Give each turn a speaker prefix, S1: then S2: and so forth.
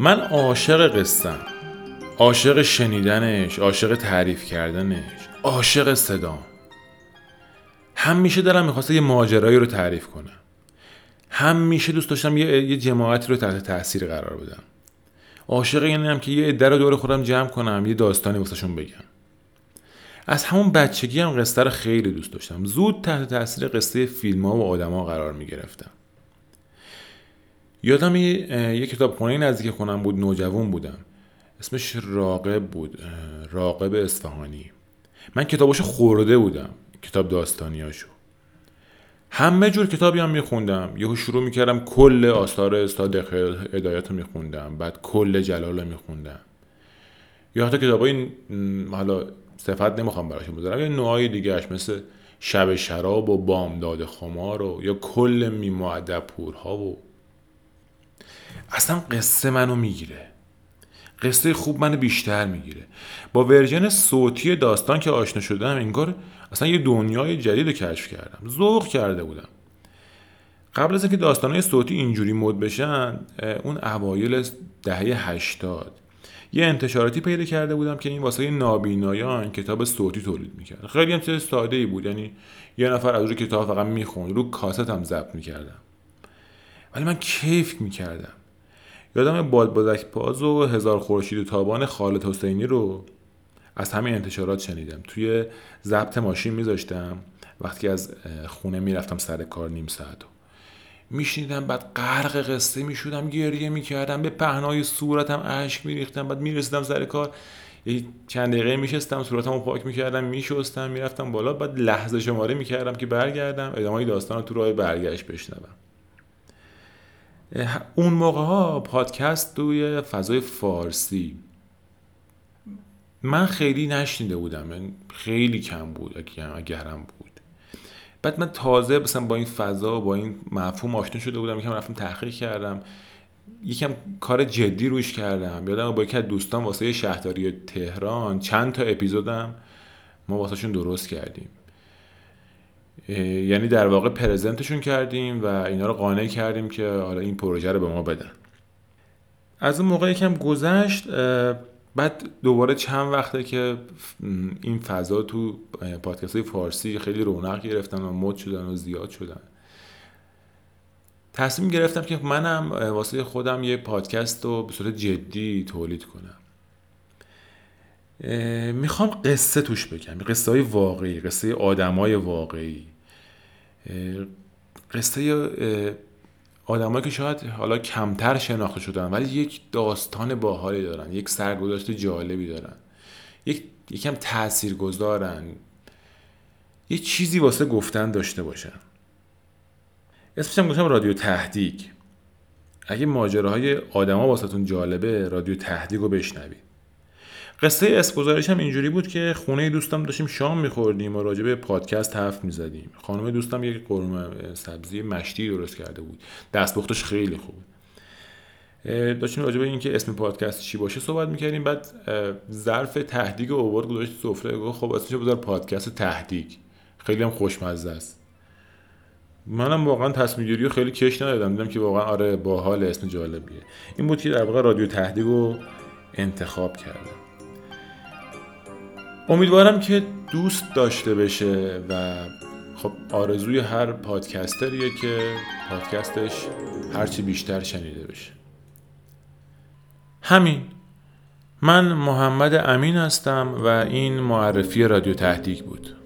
S1: من عاشق قصم عاشق شنیدنش عاشق تعریف کردنش عاشق صدام. همیشه دلم می‌خواسته یه ماجرایی رو تعریف کنم. همیشه دوست داشتم یه, یه جماعتی رو تحت تاثیر قرار بدم. عاشق اینم که یه عده رو دور خودم جمع کنم یه داستانی واسهشون بگم. از همون بچگی هم قصه رو خیلی دوست داشتم. زود تحت تاثیر قصه فیلم ها و آدما قرار می گرفتم یادم یه کتاب خونه نزدیک خونم بود نوجوان بودم. اسمش راقب بود راقب اصفهانی. من کتاباشو خورده بودم کتاب داستانیاشو. همه جور کتابی هم میخوندم. یهو شروع می‌کردم کل آثار استاد هدایت رو میخوندم بعد کل جلال رو میخوندم. یا حتی کتاب های حالا صفت نمی‌خوام براشون بذارم یه نوعای دیگهش مثل شب شراب و بامداد خمار و یا کل میمعدب پورها و اصلا قصه منو می‌گیره. قصه خوب منو بیشتر می‌گیره. با ورژن صوتی داستان که آشنا شدم انگار اصلا یه دنیای جدید کشف کردم. ذوق کرده بودم. قبل از اینکه داستانهای صوتی اینجوری مد بشن اون اوایل دهه هشتاد یه انتشاراتی پیدا کرده بودم که این واسه نابینایان کتاب صوتی تولید می‌کرد. خیلی هم چیز ساده ای بود. یعنی یه نفر از روی کتاب فقط می‌خوند رو کاست هم ضبط می‌کردم. ولی من کیف می‌کردم. یادم بادبادک پاز و هزار خورشید و تابان خالد حسینی رو از همه انتشارات شنیدم. توی ضبط ماشین میذاشتم. وقتی از خونه می‌رفتم سر کار نیم ساعت. و میشنیدم بعد غرق قصه می‌شدم گریه می‌کردم به پهنای صورتم اشک میریختم. بعد می‌رسیدم سر کار. یه چند دقیقه میشستم صورتم رو پاک می‌کردم میشستم می‌رفتم بالا. بعد لحظه شماره می‌کردم که برگردم. ادامه داستان رو تو راه برگشت بشنوم. اون موقع ها پادکست توی فضای فارسی. من خیلی نشنیده بودم یعنی خیلی کم بود اگرم بود. بعد من تازه مثلا با این فضا با این مفهوم آشنا شده بودم یکم رفتم تحقیق کردم. یکم کار جدی روش کردم. یادم با یکی از دوستان واسه شهرداری تهران چند تا اپیزودم ما واسهشون درست کردیم. یعنی در واقع پرزنتشون کردیم و اینا رو قانع کردیم که حالا این پروژه رو به ما بدن. از اون موقع یکم گذشت بعد دوباره چند وقته که این فضا تو پادکست های فارسی خیلی رونق گرفتن و مد شدن و زیاد شدن. تصمیم گرفتم که منم واسه خودم یه پادکست رو به صورت جدی تولید کنم. می‌خوام قصه توش بگم قصه های واقعی قصه آدم های واقعی. قصه آدمایی که شاید حالا کمتر شناخته شدن ولی یک داستان باحالی دارن یک سرگذشت جالبی دارن یک یکم تأثیر گذارن یه چیزی واسه گفتن داشته باشن. اسمش هم گفتم رادیو تهدیگ اگه ماجراهای آدما واسهتون جالبه رادیو تهدیگ رو بشنوید. قصه اسپوزارش هم اینجوری بود که خونه دوستم داشتیم شام میخوردیم و راجع به پادکست حرف می‌زدیم. خانم دوستم یک قرمه سبزی مشتی درست کرده بود. دستپختش خیلی خوب. داشتیم راجع به اینکه اسم پادکست چی باشه صحبت می‌کردیم. بعد ظرف تهدیگ اوورد گذاشت سفره. گفت خب اسمش بذار پادکست تهدیگ. خیلی هم خوشمزه است. منم واقعا تصمیم گیری خیلی کش ندادم. دیدم که واقعا آره باحال اسم جالبیه. این بود که در واقع رادیو تهدیگ رو انتخاب کردم. امیدوارم که دوست داشته بشه و خب آرزوی هر پادکستریه که پادکستش هرچی بیشتر شنیده بشه. همین. من محمد امین هستم و این معرفی رادیو تهدیگ بود.